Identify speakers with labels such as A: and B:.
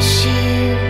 A: 心。